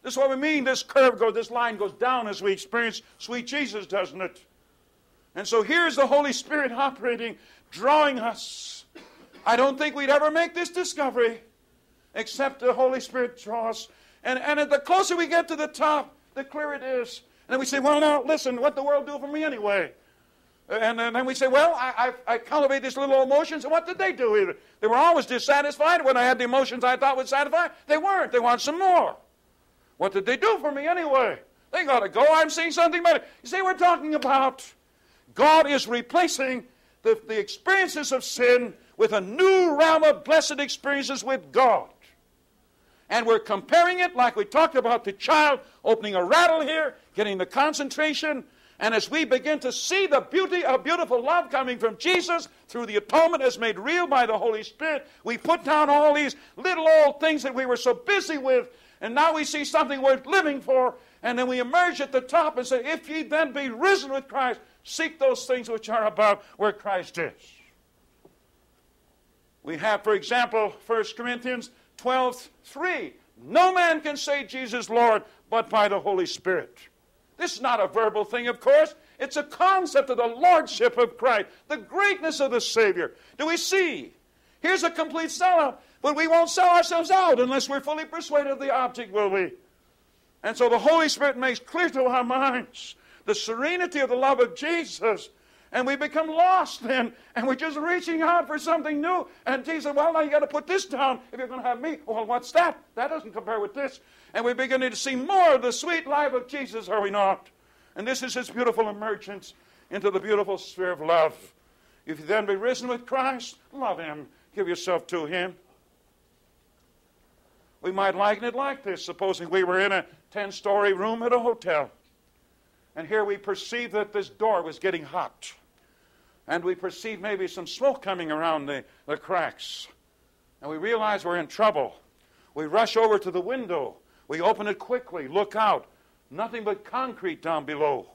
This is what we mean. This curve goes, this line goes down as we experience sweet Jesus, doesn't it? And so here's the Holy Spirit operating, drawing us. I don't think we'd ever make this discovery except the Holy Spirit draws. And, and the closer we get to the top, the clearer it is. And then we say, well, now, listen, what the world do for me anyway? And, and then we say, well, I, I, I cultivate these little emotions, and what did they do? They were always dissatisfied when I had the emotions I thought would satisfy. They weren't. They want some more. What did they do for me anyway? They got to go. I'm seeing something better. You see, we're talking about God is replacing the, the experiences of sin with a new realm of blessed experiences with God. And we're comparing it like we talked about the child opening a rattle here, getting the concentration. And as we begin to see the beauty of beautiful love coming from Jesus through the atonement as made real by the Holy Spirit, we put down all these little old things that we were so busy with, and now we see something worth living for, and then we emerge at the top and say, If ye then be risen with Christ, seek those things which are above where Christ is. We have, for example, 1 Corinthians 12 3. No man can say Jesus Lord but by the Holy Spirit. This is not a verbal thing, of course. It's a concept of the lordship of Christ, the greatness of the Savior. Do we see? Here's a complete sellout, but we won't sell ourselves out unless we're fully persuaded of the object, will we? And so the Holy Spirit makes clear to our minds the serenity of the love of Jesus and we become lost then, and we're just reaching out for something new. And Jesus Well, now you got to put this down if you're going to have me. Well, what's that? That doesn't compare with this. And we're beginning to see more of the sweet life of Jesus, are we not? And this is his beautiful emergence into the beautiful sphere of love. If you then be risen with Christ, love him, give yourself to him. We might liken it like this supposing we were in a 10 story room at a hotel. And here we perceive that this door was getting hot. And we perceive maybe some smoke coming around the, the cracks. And we realize we're in trouble. We rush over to the window. We open it quickly, look out. Nothing but concrete down below.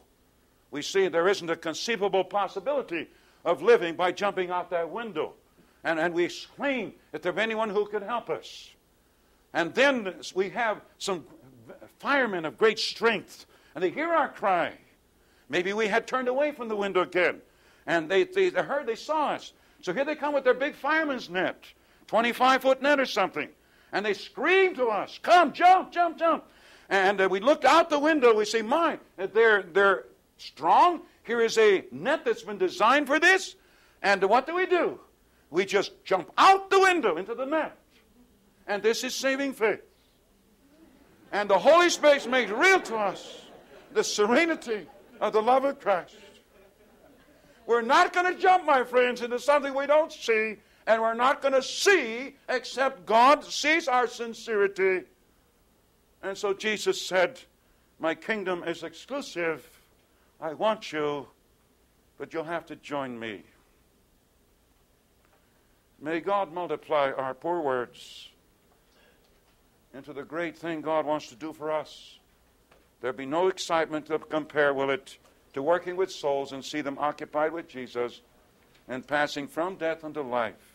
We see there isn't a conceivable possibility of living by jumping out that window. And, and we exclaim if there's anyone who could help us. And then we have some firemen of great strength and they hear our cry. Maybe we had turned away from the window again, and they, they, they heard, they saw us. So here they come with their big fireman's net, 25 foot net or something, and they scream to us, Come, jump, jump, jump. And uh, we looked out the window, we say, My, they're, they're strong. Here is a net that's been designed for this. And what do we do? We just jump out the window into the net. And this is saving faith. And the Holy Spirit makes real to us the serenity of the love of Christ. We're not going to jump, my friends, into something we don't see, and we're not going to see except God sees our sincerity. And so Jesus said, My kingdom is exclusive. I want you, but you'll have to join me. May God multiply our poor words into the great thing God wants to do for us. There'll be no excitement to compare, will it, to working with souls and see them occupied with Jesus and passing from death unto life.